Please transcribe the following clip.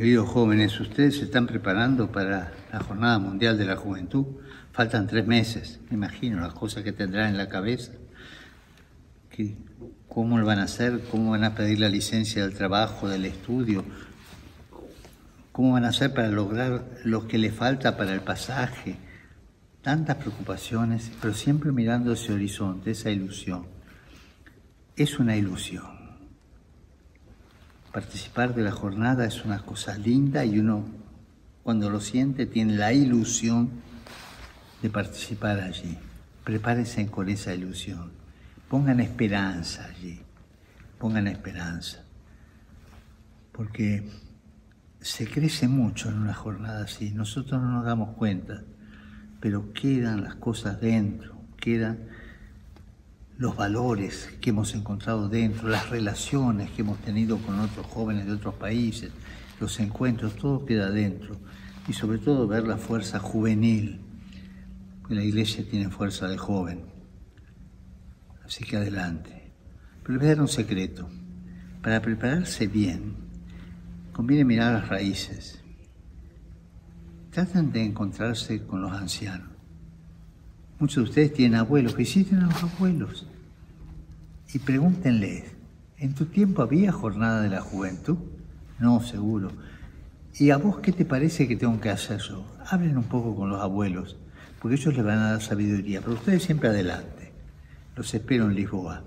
Queridos jóvenes, ustedes se están preparando para la Jornada Mundial de la Juventud. Faltan tres meses, me imagino las cosas que tendrán en la cabeza. ¿Cómo lo van a hacer? ¿Cómo van a pedir la licencia del trabajo, del estudio? ¿Cómo van a hacer para lograr lo que le falta para el pasaje? Tantas preocupaciones, pero siempre mirando ese horizonte, esa ilusión. Es una ilusión. Participar de la jornada es una cosa linda y uno cuando lo siente tiene la ilusión de participar allí. Prepárense con esa ilusión. Pongan esperanza allí. Pongan esperanza. Porque se crece mucho en una jornada así. Nosotros no nos damos cuenta, pero quedan las cosas dentro, quedan los valores que hemos encontrado dentro, las relaciones que hemos tenido con otros jóvenes de otros países, los encuentros, todo queda dentro. Y sobre todo ver la fuerza juvenil, que la iglesia tiene fuerza de joven. Así que adelante. Pero les voy a dar un secreto. Para prepararse bien, conviene mirar las raíces. Traten de encontrarse con los ancianos. Muchos de ustedes tienen abuelos, visiten a los abuelos y pregúntenles, ¿en tu tiempo había jornada de la juventud? No, seguro. ¿Y a vos qué te parece que tengo que hacer yo? Hablen un poco con los abuelos, porque ellos les van a dar sabiduría, pero ustedes siempre adelante. Los espero en Lisboa.